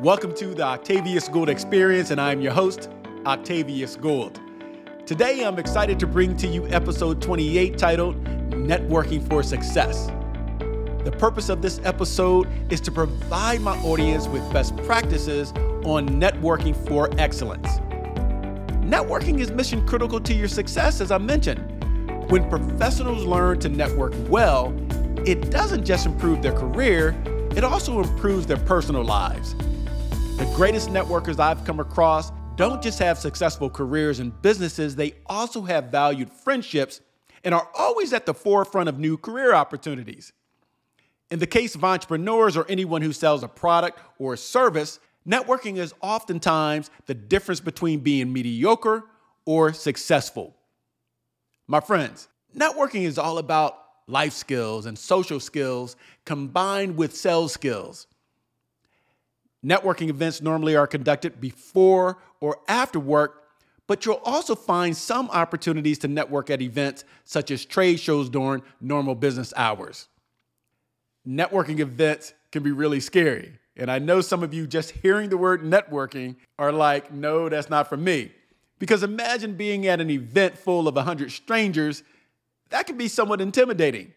Welcome to the Octavius Gould Experience, and I'm your host, Octavius Gould. Today, I'm excited to bring to you episode 28 titled Networking for Success. The purpose of this episode is to provide my audience with best practices on networking for excellence. Networking is mission critical to your success, as I mentioned. When professionals learn to network well, it doesn't just improve their career, it also improves their personal lives. The greatest networkers I've come across don't just have successful careers and businesses, they also have valued friendships and are always at the forefront of new career opportunities. In the case of entrepreneurs or anyone who sells a product or a service, networking is oftentimes the difference between being mediocre or successful. My friends, networking is all about life skills and social skills combined with sales skills. Networking events normally are conducted before or after work, but you'll also find some opportunities to network at events such as trade shows during normal business hours. Networking events can be really scary. And I know some of you just hearing the word networking are like, no, that's not for me. Because imagine being at an event full of 100 strangers, that can be somewhat intimidating.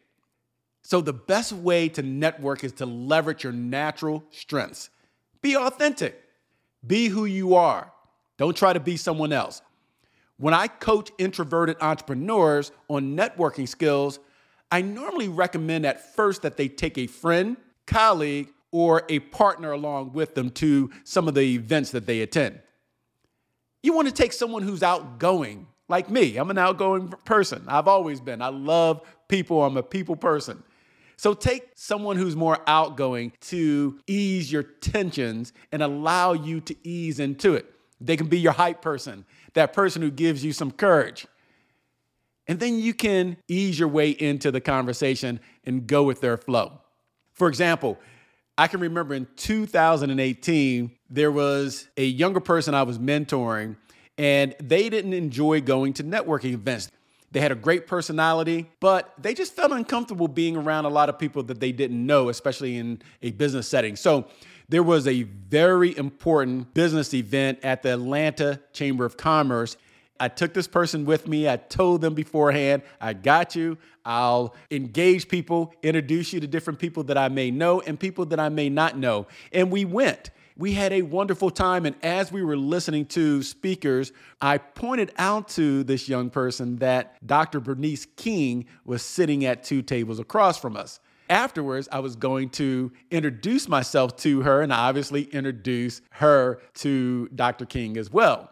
So, the best way to network is to leverage your natural strengths. Be authentic. Be who you are. Don't try to be someone else. When I coach introverted entrepreneurs on networking skills, I normally recommend at first that they take a friend, colleague, or a partner along with them to some of the events that they attend. You want to take someone who's outgoing, like me. I'm an outgoing person. I've always been. I love people. I'm a people person. So take someone who's more outgoing to ease your tensions and allow you to ease into it. They can be your hype person, that person who gives you some courage. And then you can ease your way into the conversation and go with their flow. For example, I can remember in 2018, there was a younger person I was mentoring, and they didn't enjoy going to networking events. They had a great personality, but they just felt uncomfortable being around a lot of people that they didn't know, especially in a business setting. So there was a very important business event at the Atlanta Chamber of Commerce. I took this person with me. I told them beforehand, I got you. I'll engage people, introduce you to different people that I may know and people that I may not know. And we went we had a wonderful time. And as we were listening to speakers, I pointed out to this young person that Dr. Bernice King was sitting at two tables across from us. Afterwards, I was going to introduce myself to her and obviously introduce her to Dr. King as well.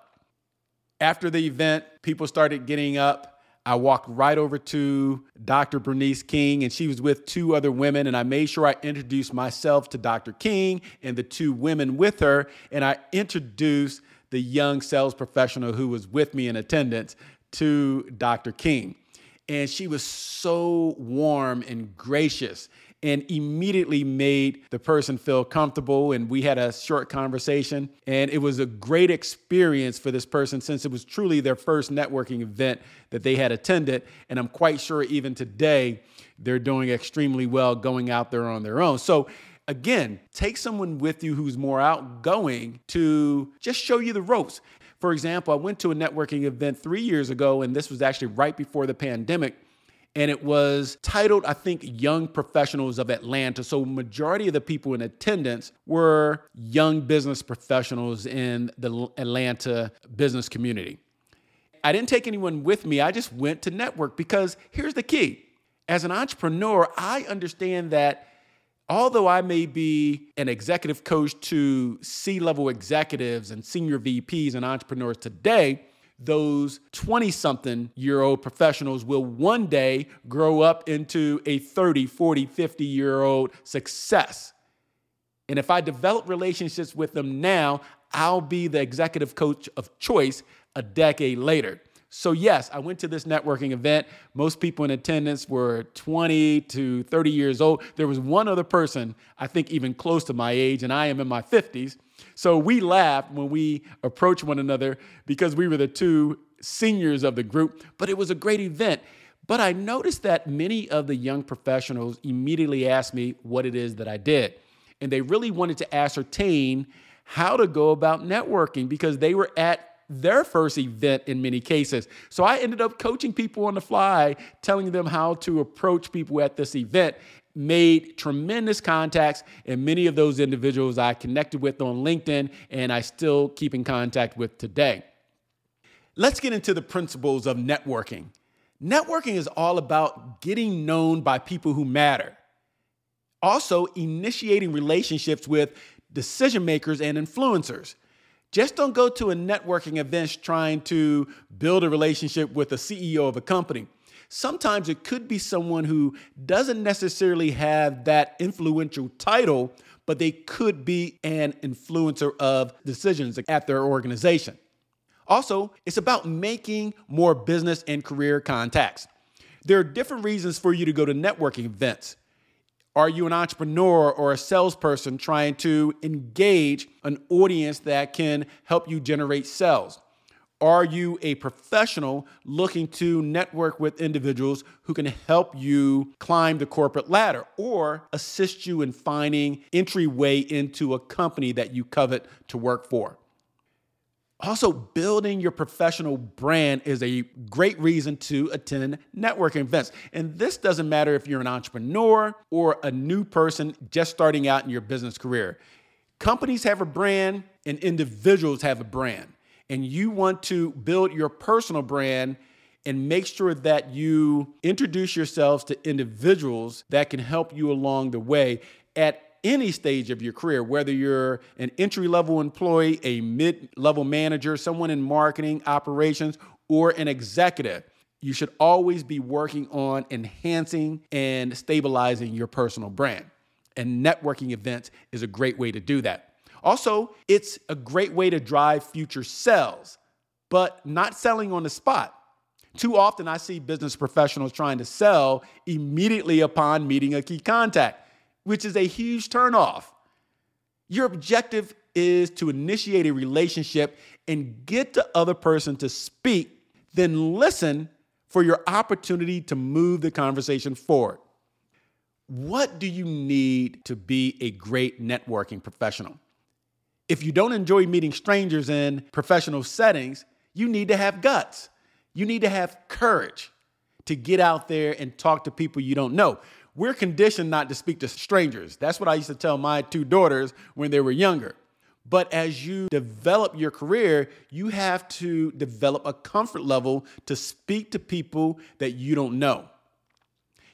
After the event, people started getting up I walked right over to Dr. Bernice King, and she was with two other women. And I made sure I introduced myself to Dr. King and the two women with her. And I introduced the young sales professional who was with me in attendance to Dr. King. And she was so warm and gracious and immediately made the person feel comfortable. And we had a short conversation. And it was a great experience for this person since it was truly their first networking event that they had attended. And I'm quite sure even today, they're doing extremely well going out there on their own. So, again, take someone with you who's more outgoing to just show you the ropes. For example, I went to a networking event three years ago, and this was actually right before the pandemic and it was titled i think young professionals of atlanta. So majority of the people in attendance were young business professionals in the atlanta business community. I didn't take anyone with me. I just went to network because here's the key. As an entrepreneur i understand that although i may be an executive coach to c-level executives and senior vps and entrepreneurs today those 20 something year old professionals will one day grow up into a 30, 40, 50 year old success. And if I develop relationships with them now, I'll be the executive coach of choice a decade later. So, yes, I went to this networking event. Most people in attendance were 20 to 30 years old. There was one other person, I think even close to my age, and I am in my 50s. So we laughed when we approached one another because we were the two seniors of the group, but it was a great event. But I noticed that many of the young professionals immediately asked me what it is that I did. And they really wanted to ascertain how to go about networking because they were at their first event in many cases. So I ended up coaching people on the fly, telling them how to approach people at this event. Made tremendous contacts, and many of those individuals I connected with on LinkedIn and I still keep in contact with today. Let's get into the principles of networking. Networking is all about getting known by people who matter. Also, initiating relationships with decision makers and influencers. Just don't go to a networking event trying to build a relationship with a CEO of a company. Sometimes it could be someone who doesn't necessarily have that influential title, but they could be an influencer of decisions at their organization. Also, it's about making more business and career contacts. There are different reasons for you to go to networking events. Are you an entrepreneur or a salesperson trying to engage an audience that can help you generate sales? Are you a professional looking to network with individuals who can help you climb the corporate ladder or assist you in finding entryway into a company that you covet to work for? Also, building your professional brand is a great reason to attend networking events. And this doesn't matter if you're an entrepreneur or a new person just starting out in your business career. Companies have a brand and individuals have a brand. And you want to build your personal brand and make sure that you introduce yourselves to individuals that can help you along the way at any stage of your career, whether you're an entry level employee, a mid level manager, someone in marketing, operations, or an executive, you should always be working on enhancing and stabilizing your personal brand. And networking events is a great way to do that. Also, it's a great way to drive future sales, but not selling on the spot. Too often, I see business professionals trying to sell immediately upon meeting a key contact which is a huge turnoff. Your objective is to initiate a relationship and get the other person to speak, then listen for your opportunity to move the conversation forward. What do you need to be a great networking professional? If you don't enjoy meeting strangers in professional settings, you need to have guts. You need to have courage to get out there and talk to people you don't know we're conditioned not to speak to strangers. That's what I used to tell my two daughters when they were younger. But as you develop your career, you have to develop a comfort level to speak to people that you don't know.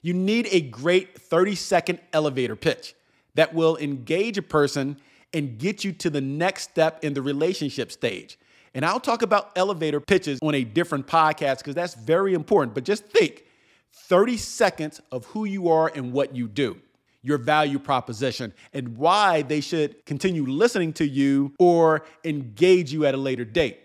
You need a great 30 second elevator pitch that will engage a person and get you to the next step in the relationship stage. And I'll talk about elevator pitches on a different podcast because that's very important. But just think 30 seconds of who you are and what you do, your value proposition, and why they should continue listening to you or engage you at a later date.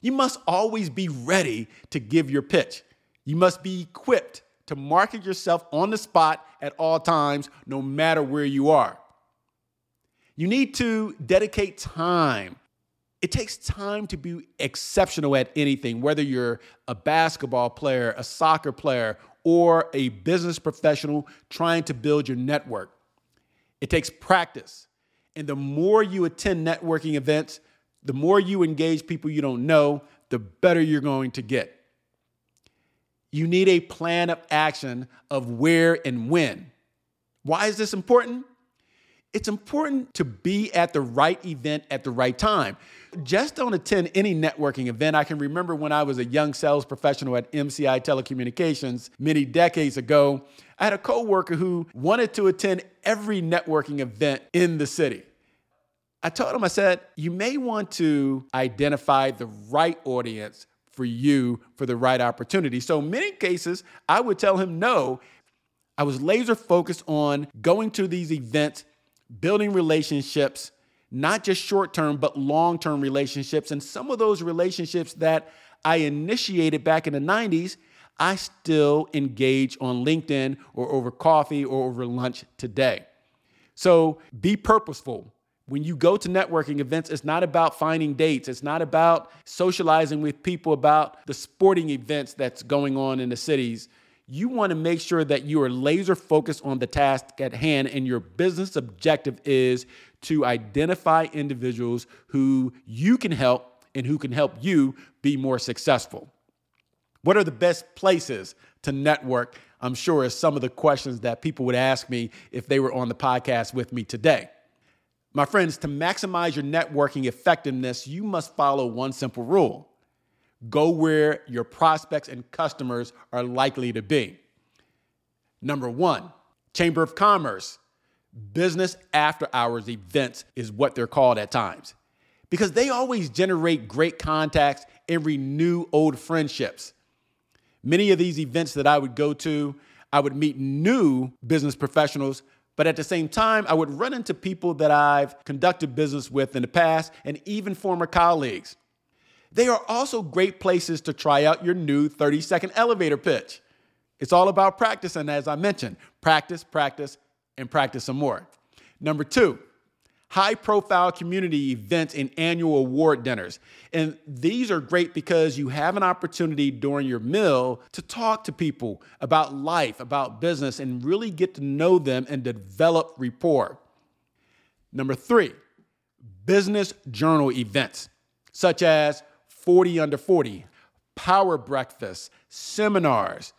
You must always be ready to give your pitch. You must be equipped to market yourself on the spot at all times, no matter where you are. You need to dedicate time it takes time to be exceptional at anything, whether you're a basketball player, a soccer player, or a business professional trying to build your network. It takes practice. And the more you attend networking events, the more you engage people you don't know, the better you're going to get. You need a plan of action of where and when. Why is this important? It's important to be at the right event at the right time. Just don't attend any networking event. I can remember when I was a young sales professional at MCI Telecommunications many decades ago. I had a coworker who wanted to attend every networking event in the city. I told him, I said, you may want to identify the right audience for you for the right opportunity. So, many cases, I would tell him no. I was laser focused on going to these events building relationships, not just short term, but long term relationships. And some of those relationships that I initiated back in the 90s, I still engage on LinkedIn or over coffee or over lunch today. So be purposeful. When you go to networking events, it's not about finding dates. It's not about socializing with people about the sporting events that's going on in the cities you want to make sure that you are laser focused on the task at hand and your business objective is to identify individuals who you can help and who can help you be more successful. What are the best places to network? I'm sure is some of the questions that people would ask me if they were on the podcast with me today. My friends, to maximize your networking effectiveness, you must follow one simple rule go where your prospects and customers are likely to be. Number one, Chamber of Commerce, business after hours events is what they're called at times because they always generate great contacts and renew old friendships. Many of these events that I would go to, I would meet new business professionals but at the same time, I would run into people that I've conducted business with in the past and even former colleagues. They are also great places to try out your new 30 second elevator pitch. It's all about practice, and as I mentioned, practice, practice, and practice some more. Number two, high profile community events and annual award dinners. And these are great because you have an opportunity during your meal to talk to people about life, about business, and really get to know them and develop rapport. Number three, business journal events such as 40 under 40, power breakfasts, seminars.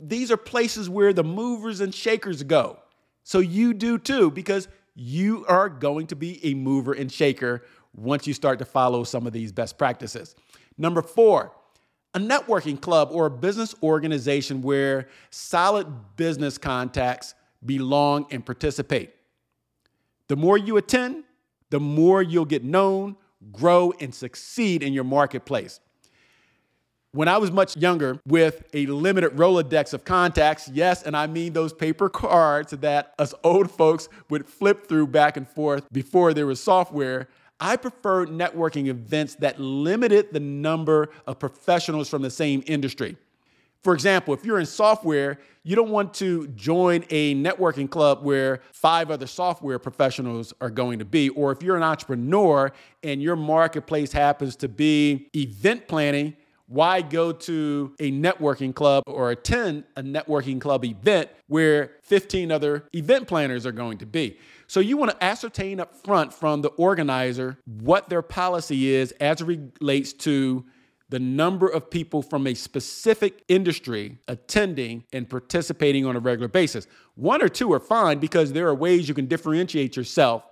These are places where the movers and shakers go. So you do too, because you are going to be a mover and shaker once you start to follow some of these best practices. Number four, a networking club or a business organization where solid business contacts belong and participate. The more you attend, the more you'll get known, grow, and succeed in your marketplace. When I was much younger with a limited Rolodex of contacts, yes, and I mean those paper cards that us old folks would flip through back and forth before there was software, I preferred networking events that limited the number of professionals from the same industry. For example, if you're in software, you don't want to join a networking club where five other software professionals are going to be. Or if you're an entrepreneur and your marketplace happens to be event planning, why go to a networking club or attend a networking club event where 15 other event planners are going to be? So you want to ascertain up front from the organizer what their policy is as it relates to the number of people from a specific industry attending and participating on a regular basis. One or two are fine because there are ways you can differentiate yourself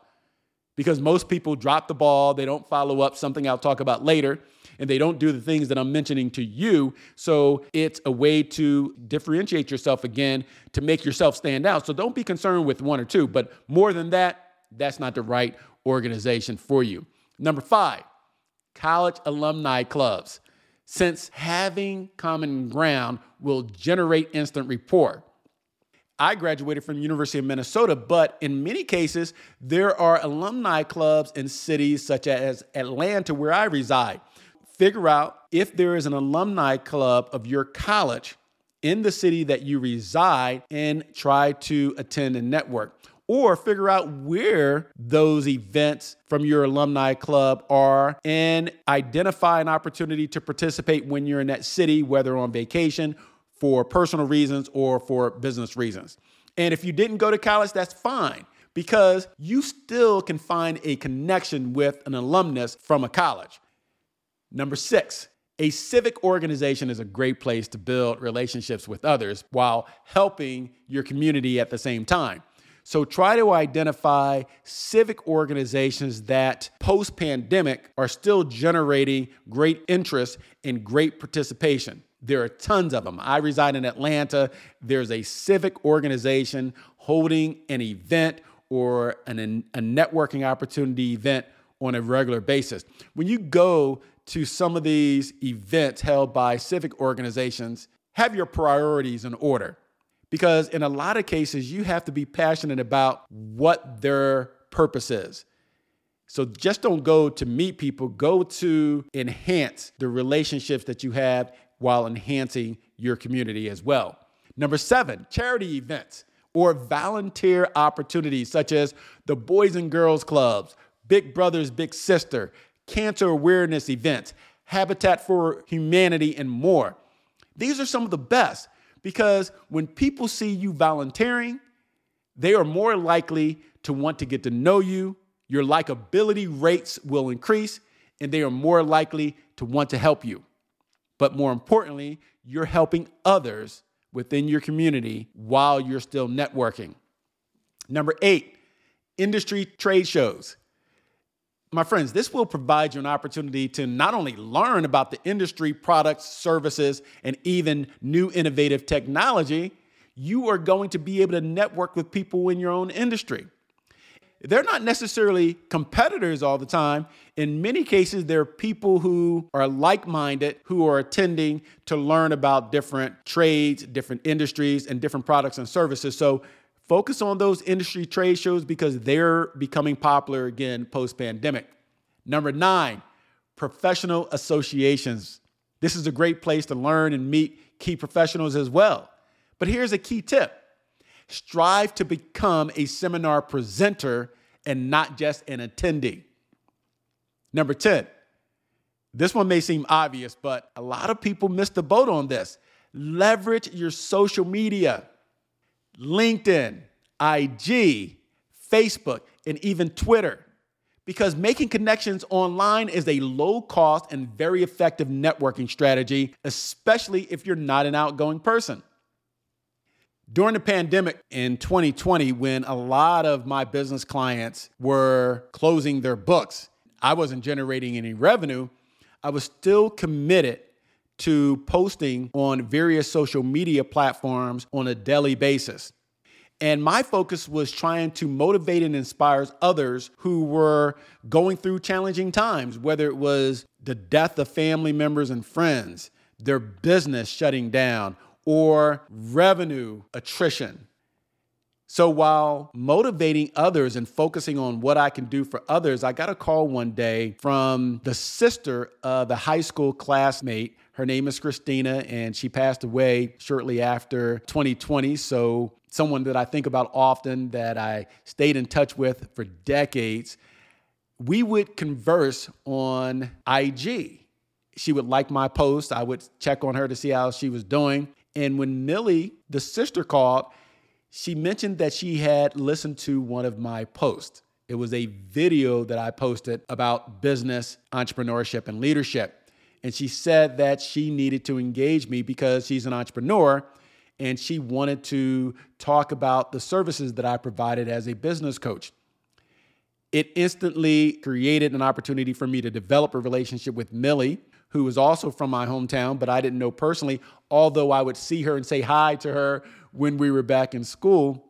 because most people drop the ball, they don't follow up, something I'll talk about later and they don't do the things that I'm mentioning to you. So it's a way to differentiate yourself again to make yourself stand out. So don't be concerned with one or two, but more than that, that's not the right organization for you. Number five, college alumni clubs. Since having common ground will generate instant rapport. I graduated from University of Minnesota, but in many cases, there are alumni clubs in cities such as Atlanta, where I reside figure out if there is an alumni club of your college in the city that you reside and try to attend and network. Or figure out where those events from your alumni club are and identify an opportunity to participate when you're in that city, whether on vacation, for personal reasons, or for business reasons. And if you didn't go to college, that's fine because you still can find a connection with an alumnus from a college. Number six, a civic organization is a great place to build relationships with others while helping your community at the same time. So try to identify civic organizations that post pandemic are still generating great interest and great participation. There are tons of them. I reside in Atlanta. There's a civic organization holding an event or an, a networking opportunity event on a regular basis. When you go to some of these events held by civic organizations, have your priorities in order. Because in a lot of cases, you have to be passionate about what their purpose is. So just don't go to meet people, go to enhance the relationships that you have while enhancing your community as well. Number seven, charity events or volunteer opportunities such as the Boys and Girls Clubs, Big Brothers Big Sister, cancer awareness events, Habitat for Humanity, and more. These are some of the best Because when people see you volunteering, they are more likely to want to get to know you. Your likability rates will increase, and they are more likely to want to help you. But more importantly, you're helping others within your community while you're still networking. Number eight, industry trade shows. My friends, this will provide you an opportunity to not only learn about the industry, products, services, and even new innovative technology, you are going to be able to network with people in your own industry. They're not necessarily competitors all the time. In many cases, they're people who are like minded, who are attending to learn about different trades, different industries, and different products and services. So focus on those industry trade shows because they're becoming popular again post pandemic. Number nine, professional associations. This is a great place to learn and meet key professionals as well. But here's a key tip strive to become a seminar presenter and not just an attendee. Number 10, this one may seem obvious, but a lot of people miss the boat on this. Leverage your social media, LinkedIn, IG, Facebook, and even Twitter. Because making connections online is a low cost and very effective networking strategy, especially if you're not an outgoing person. During the pandemic in 2020, when a lot of my business clients were closing their books, I wasn't generating any revenue. I was still committed to posting on various social media platforms on a daily basis. And my focus was trying to motivate and inspire others who were going through challenging times, whether it was the death of family members and friends, their business shutting down, or revenue attrition. So while motivating others and focusing on what I can do for others, I got a call one day from the sister of the high school classmate. Her name is Christina, and she passed away shortly after 2020. So, someone that I think about often, that I stayed in touch with for decades. We would converse on IG. She would like my post. I would check on her to see how she was doing. And when Millie, the sister, called, she mentioned that she had listened to one of my posts. It was a video that I posted about business, entrepreneurship, and leadership. And she said that she needed to engage me because she's an entrepreneur and she wanted to talk about the services that I provided as a business coach. It instantly created an opportunity for me to develop a relationship with Millie, who was also from my hometown, but I didn't know personally, although I would see her and say hi to her when we were back in school.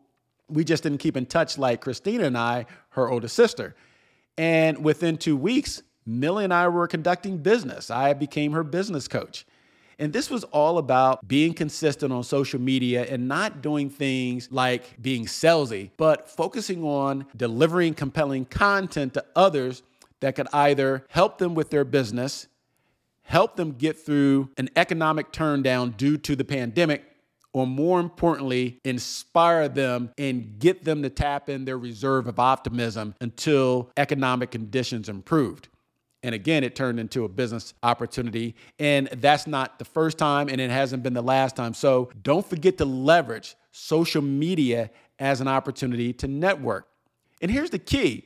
We just didn't keep in touch like Christina and I, her older sister. And within two weeks, Millie and I were conducting business. I became her business coach. And this was all about being consistent on social media and not doing things like being salesy, but focusing on delivering compelling content to others that could either help them with their business, help them get through an economic turndown due to the pandemic, or more importantly, inspire them and get them to tap in their reserve of optimism until economic conditions improved. And again, it turned into a business opportunity. And that's not the first time, and it hasn't been the last time. So don't forget to leverage social media as an opportunity to network. And here's the key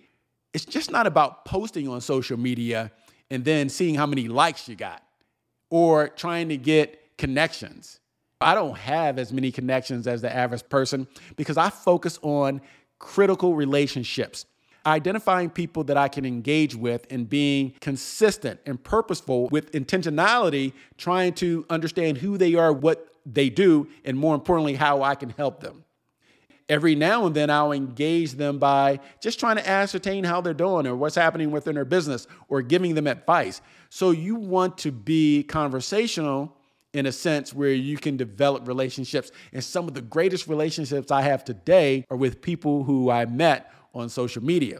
it's just not about posting on social media and then seeing how many likes you got or trying to get connections. I don't have as many connections as the average person because I focus on critical relationships, identifying people that I can engage with and being consistent and purposeful with intentionality, trying to understand who they are, what they do, and more importantly, how I can help them every now and then I'll engage them by just trying to ascertain how they're doing or what's happening within their business or giving them advice. So you want to be conversational in a sense where you can develop relationships. And some of the greatest relationships I have today are with people who I met on social media.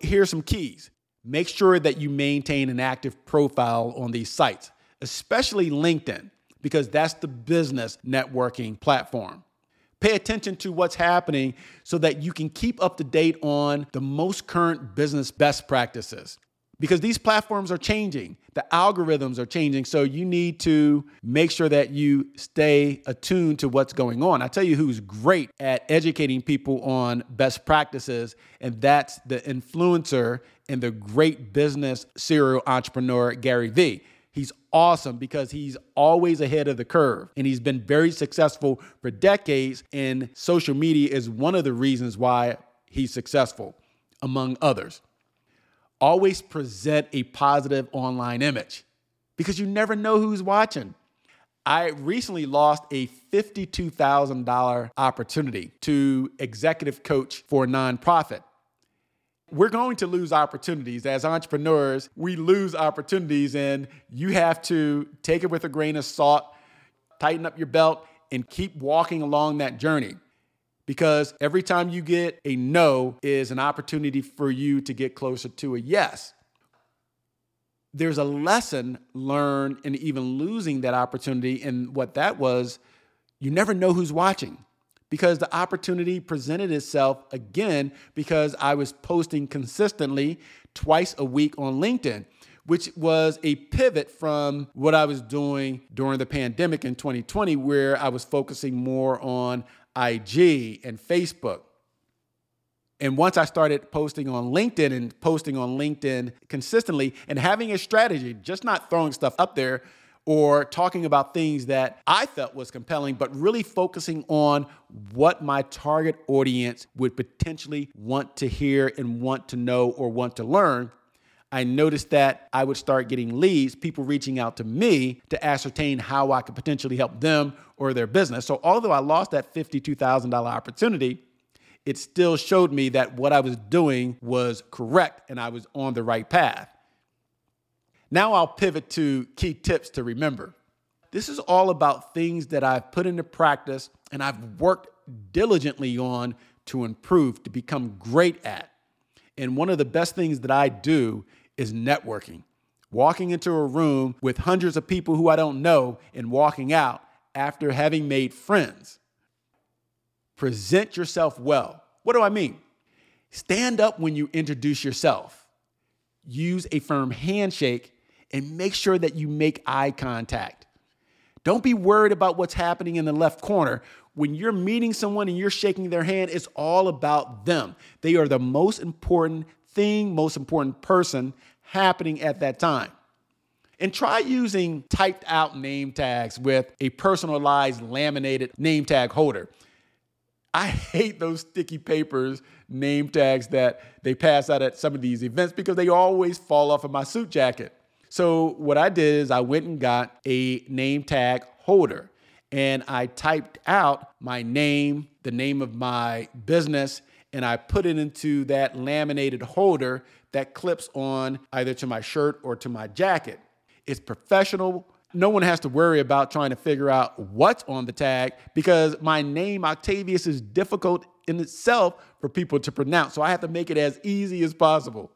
Here's some keys. Make sure that you maintain an active profile on these sites, especially LinkedIn, because that's the business networking platform. Pay attention to what's happening so that you can keep up to date on the most current business best practices. Because these platforms are changing. The algorithms are changing. So you need to make sure that you stay attuned to what's going on. I tell you who's great at educating people on best practices, and that's the influencer and the great business serial entrepreneur, Gary Vee. He's awesome because he's always ahead of the curve and he's been very successful for decades. And social media is one of the reasons why he's successful, among others always present a positive online image because you never know who's watching. I recently lost a $52,000 opportunity to executive coach for a nonprofit. We're going to lose opportunities. As entrepreneurs, we lose opportunities, and you have to take it with a grain of salt, tighten up your belt, and keep walking along that journey because every time you get a no is an opportunity for you to get closer to a yes. There's a lesson learned in even losing that opportunity. And what that was, you never know who's watching because the opportunity presented itself again because I was posting consistently twice a week on LinkedIn, which was a pivot from what I was doing during the pandemic in 2020, where I was focusing more on IG and Facebook. And once I started posting on LinkedIn and posting on LinkedIn consistently and having a strategy, just not throwing stuff up there or talking about things that I felt was compelling, but really focusing on what my target audience would potentially want to hear and want to know or want to learn, I noticed that I would start getting leads, people reaching out to me to ascertain how I could potentially help them or their business. So, although I lost that $52,000 opportunity, it still showed me that what I was doing was correct and I was on the right path. Now, I'll pivot to key tips to remember. This is all about things that I've put into practice and I've worked diligently on to improve, to become great at. And one of the best things that I do is networking. Walking into a room with hundreds of people who I don't know and walking out after having made friends. Present yourself well. What do I mean? Stand up when you introduce yourself. Use a firm handshake and make sure that you make eye contact. Don't be worried about what's happening in the left corner. When you're meeting someone and you're shaking their hand, it's all about them. They are the most important thing, most important person happening at that time. And try using typed out name tags with a personalized laminated name tag holder. I hate those sticky papers name tags that they pass out at some of these events because they always fall off of my suit jacket. So, what I did is I went and got a name tag holder and I typed out my name, the name of my business, and I put it into that laminated holder that clips on either to my shirt or to my jacket. It's professional. No one has to worry about trying to figure out what's on the tag because my name, Octavius, is difficult in itself for people to pronounce. So I have to make it as easy as possible.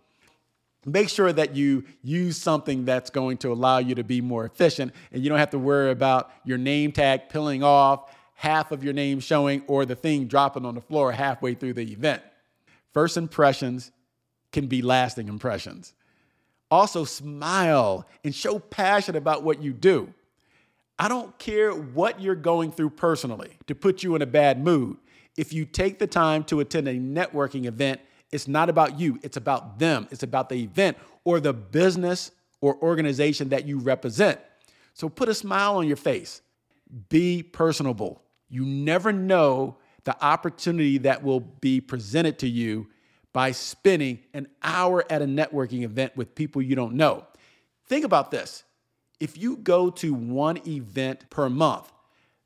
Make sure that you use something that's going to allow you to be more efficient and you don't have to worry about your name tag peeling off half of your name showing or the thing dropping on the floor halfway through the event. First impressions can be lasting impressions. Also, smile and show passion about what you do. I don't care what you're going through personally to put you in a bad mood. If you take the time to attend a networking event, it's not about you, it's about them, it's about the event or the business or organization that you represent. So put a smile on your face, be personable. You never know the opportunity that will be presented to you by spending an hour at a networking event with people you don't know. Think about this. If you go to one event per month,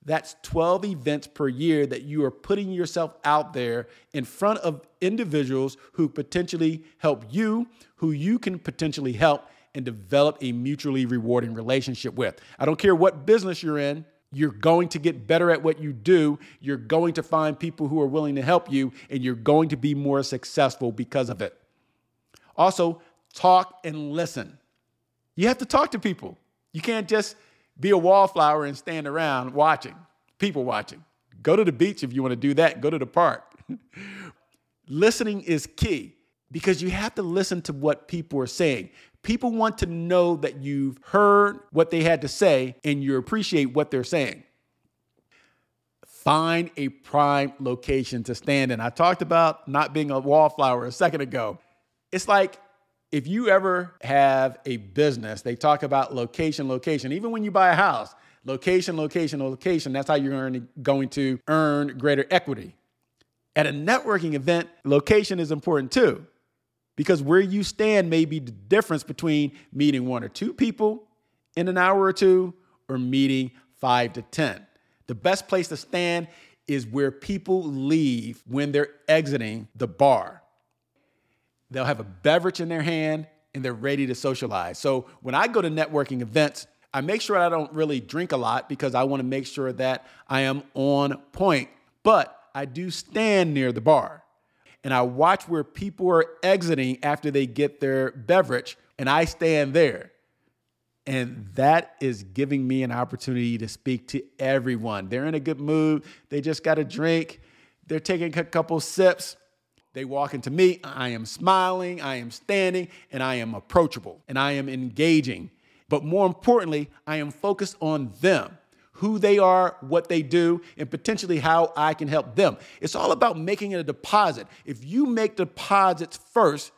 that's 12 events per year that you are putting yourself out there in front of individuals who potentially help you, who you can potentially help and develop a mutually rewarding relationship with. I don't care what business you're in, you're going to get better at what you do. You're going to find people who are willing to help you, and you're going to be more successful because of it. Also, talk and listen. You have to talk to people. You can't just be a wallflower and stand around watching, people watching. Go to the beach if you want to do that, go to the park. Listening is key. because you have to listen to what people are saying. People want to know that you've heard what they had to say and you appreciate what they're saying. Find a prime location to stand in. I talked about not being a wallflower a second ago. It's like if you ever have a business, they talk about location, location. Even when you buy a house, location, location, location. That's how you're going to earn greater equity. At a networking event, location is important too, because where you stand may be the difference between meeting one or two people in an hour or two or meeting five to 10. The best place to stand is where people leave when they're exiting the bar. They'll have a beverage in their hand and they're ready to socialize. So when I go to networking events, I make sure I don't really drink a lot because I want to make sure that I am on point. But I do stand near the bar and I watch where people are exiting after they get their beverage and I stand there. And that is giving me an opportunity to speak to everyone. They're in a good mood. They just got a drink. They're taking a couple sips. They walk into me. I am smiling. I am standing and I am approachable and I am engaging. But more importantly, I am focused on them, who they are, what they do, and potentially how I can help them. It's all about making a deposit. If you make deposits first,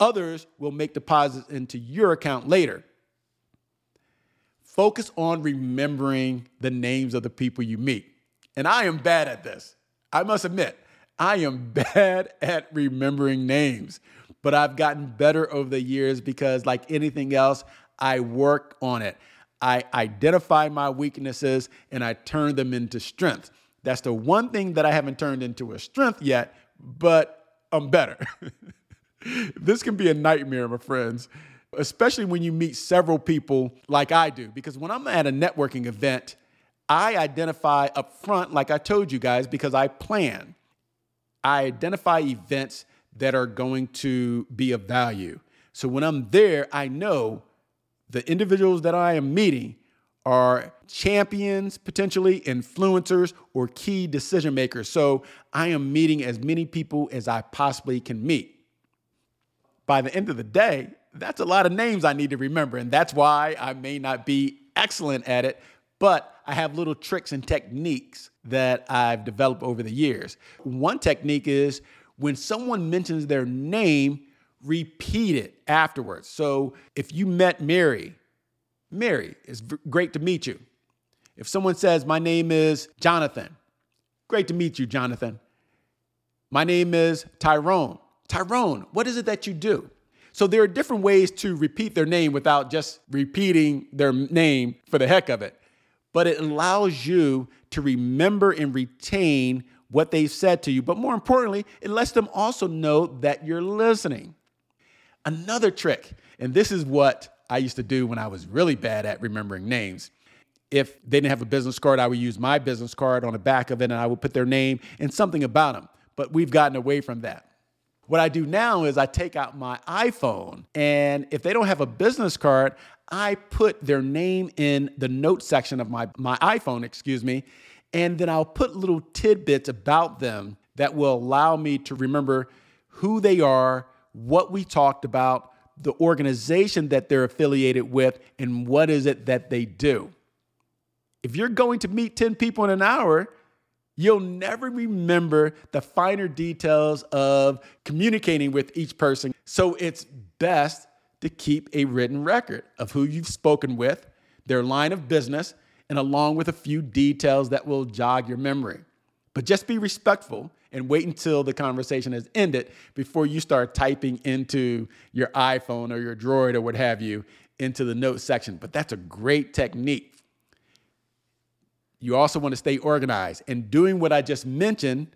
others will make deposits into your account later. Focus on remembering the names of the people you meet. And I am bad at this. I must admit, I am bad at remembering names, but I've gotten better over the years because, like anything else, I work on it. I identify my weaknesses and I turn them into strength. That's the one thing that I haven't turned into a strength yet, but I'm better. this can be a nightmare, my friends especially when you meet several people like I do. Because when I'm at a networking event, I identify up front, like I told you guys, because I plan. I identify events that are going to be of value. So when I'm there, I know the individuals that I am meeting are champions, potentially influencers, or key decision makers. So I am meeting as many people as I possibly can meet. By the end of the day, that's a lot of names I need to remember. And that's why I may not be excellent at it, but I have little tricks and techniques that I've developed over the years. One technique is when someone mentions their name, repeat it afterwards. So if you met Mary, Mary, it's great to meet you. If someone says, My name is Jonathan, great to meet you, Jonathan. My name is Tyrone. Tyrone, what is it that you do? So there are different ways to repeat their name without just repeating their name for the heck of it. But it allows you to remember and retain what they've said to you. But more importantly, it lets them also know that you're listening. Another trick, and this is what I used to do when I was really bad at remembering names. If they didn't have a business card, I would use my business card on the back of it and I would put their name and something about them. But we've gotten away from that. What I do now is I take out my iPhone, and if they don't have a business card, I put their name in the note section of my, my iPhone, excuse me, and then I'll put little tidbits about them that will allow me to remember who they are, what we talked about, the organization that they're affiliated with, and what is it that they do. If you're going to meet 10 people in an hour, You'll never remember the finer details of communicating with each person. So it's best to keep a written record of who you've spoken with, their line of business, and along with a few details that will jog your memory. But just be respectful and wait until the conversation has ended before you start typing into your iPhone or your Droid or what have you into the notes section. But that's a great technique you also want to stay organized. And doing what I just mentioned,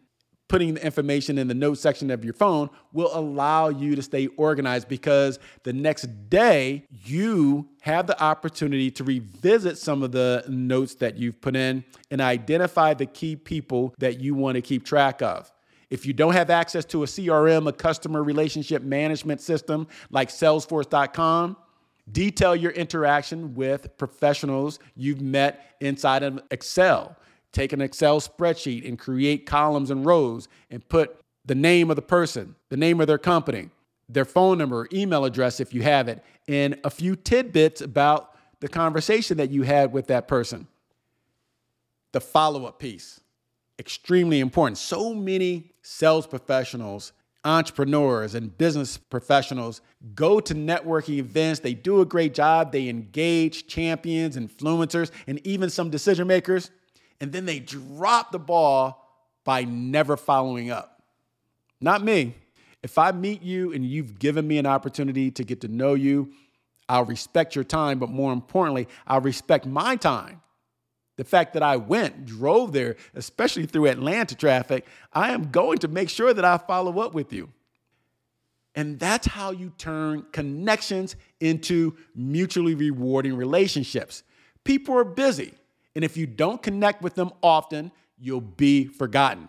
putting the information in the notes section of your phone, will allow you to stay organized because the next day you have the opportunity to revisit some of the notes that you've put in and identify the key people that you want to keep track of. If you don't have access to a CRM, a customer relationship management system like Salesforce.com, Detail your interaction with professionals you've met inside of Excel. Take an Excel spreadsheet and create columns and rows and put the name of the person, the name of their company, their phone number, email address if you have it, and a few tidbits about the conversation that you had with that person. The follow up piece, extremely important. So many sales professionals, entrepreneurs, and business professionals go to networking events. They do a great job. They engage champions, influencers, and even some decision makers. And then they drop the ball by never following up. Not me. If I meet you and you've given me an opportunity to get to know you, I'll respect your time, but more importantly, I'll respect my time. The fact that I went, drove there, especially through Atlanta traffic, I am going to make sure that I follow up with you. And that's how you turn connections into mutually rewarding relationships. People are busy, and if you don't connect with them often, you'll be forgotten.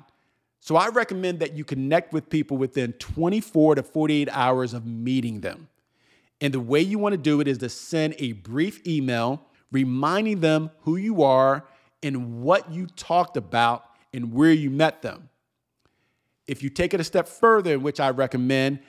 So I recommend that you connect with people within 24 to 48 hours of meeting them. And the way you want to do it is to send a brief email reminding them who you are and what you talked about and where you met them. If you take it a step further, which I recommend,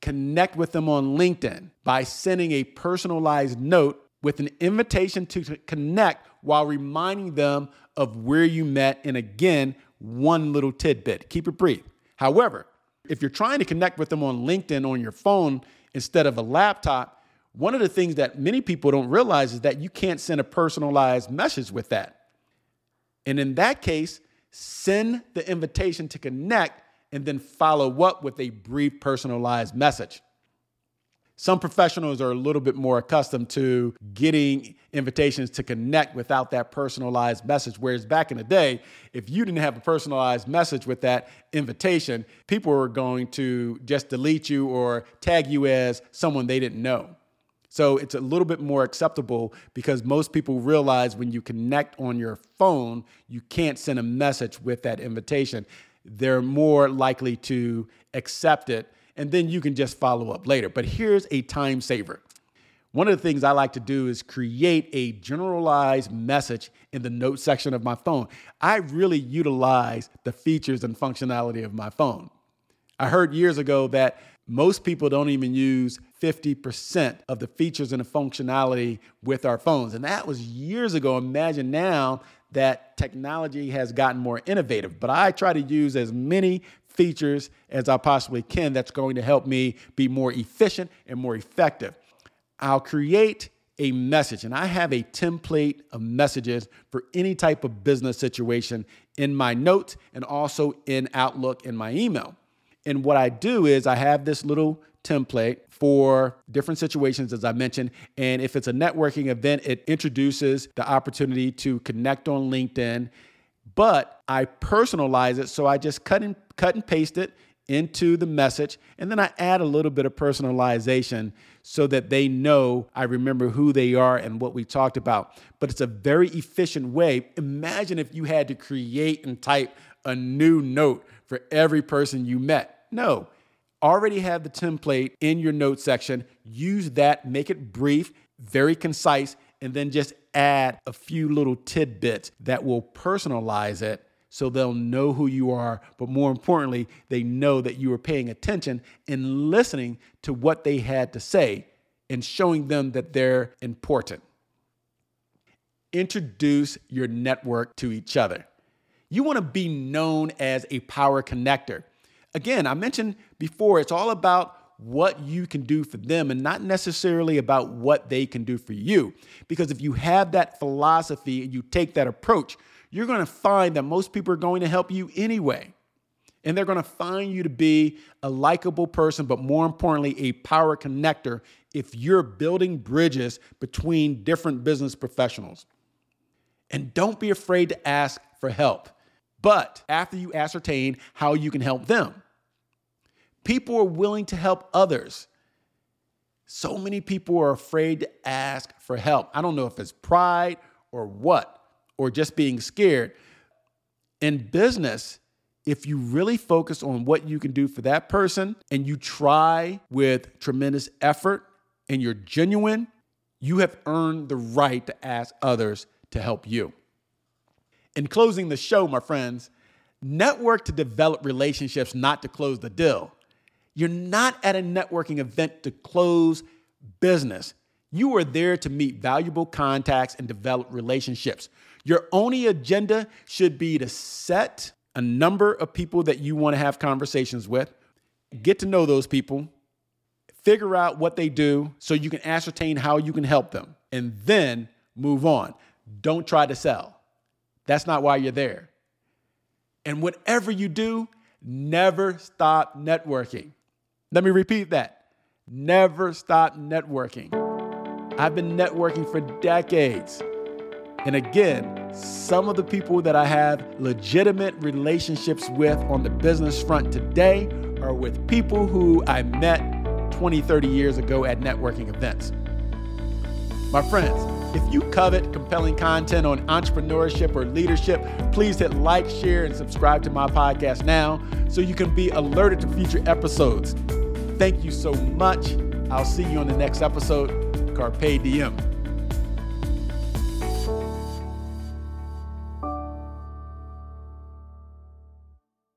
connect with them on LinkedIn by sending a personalized note with an invitation to connect while reminding them of where you met and again one little tidbit. Keep it brief. However, if you're trying to connect with them on LinkedIn on your phone instead of a laptop, one of the things that many people don't realize is that you can't send a personalized message with that. And in that case, send the invitation to connect and then follow up with a brief personalized message. Some professionals are a little bit more accustomed to getting invitations to connect without that personalized message. Whereas back in the day, if you didn't have a personalized message with that invitation, people were going to just delete you or tag you as someone they didn't know. So it's a little bit more acceptable because most people realize when you connect on your phone, you can't send a message with that invitation. They're more likely to accept it and then you can just follow up later. But here's a time saver. One of the things I like to do is create a generalized message in the note section of my phone. I really utilize the features and functionality of my phone. I heard years ago that most people don't even use 50% of the features and the functionality with our phones. And that was years ago. Imagine now that technology has gotten more innovative. But I try to use as many features as I possibly can that's going to help me be more efficient and more effective. I'll create a message, and I have a template of messages for any type of business situation in my notes and also in Outlook in my email. And what I do is I have this little template for different situations, as I mentioned. And if it's a networking event, it introduces the opportunity to connect on LinkedIn but I personalize it. So I just cut and cut and paste it into the message. And then I add a little bit of personalization so that they know I remember who they are and what we talked about. But it's a very efficient way. Imagine if you had to create and type a new note for every person you met. No, already have the template in your note section. Use that, make it brief, very concise, and then just add a few little tidbits that will personalize it so they'll know who you are, but more importantly, they know that you are paying attention and listening to what they had to say and showing them that they're important. Introduce your network to each other. You want to be known as a power connector. Again, I mentioned before, it's all about what you can do for them and not necessarily about what they can do for you. Because if you have that philosophy and you take that approach, you're going to find that most people are going to help you anyway. And they're going to find you to be a likable person, but more importantly, a power connector if you're building bridges between different business professionals. And don't be afraid to ask for help. But after you ascertain how you can help them, People are willing to help others. So many people are afraid to ask for help. I don't know if it's pride or what, or just being scared. In business, if you really focus on what you can do for that person and you try with tremendous effort and you're genuine, you have earned the right to ask others to help you. In closing the show, my friends, network to develop relationships, not to close the deal. You're not at a networking event to close business. You are there to meet valuable contacts and develop relationships. Your only agenda should be to set a number of people that you want to have conversations with, get to know those people, figure out what they do so you can ascertain how you can help them, and then move on. Don't try to sell. That's not why you're there. And whatever you do, never stop networking. Let me repeat that. Never stop networking. I've been networking for decades. And again, some of the people that I have legitimate relationships with on the business front today are with people who I met 20, 30 years ago at networking events. My friends, if you covet compelling content on entrepreneurship or leadership, please hit like, share, and subscribe to my podcast now so you can be alerted to future episodes. Thank you so much. I'll see you on the next episode. Carpe diem.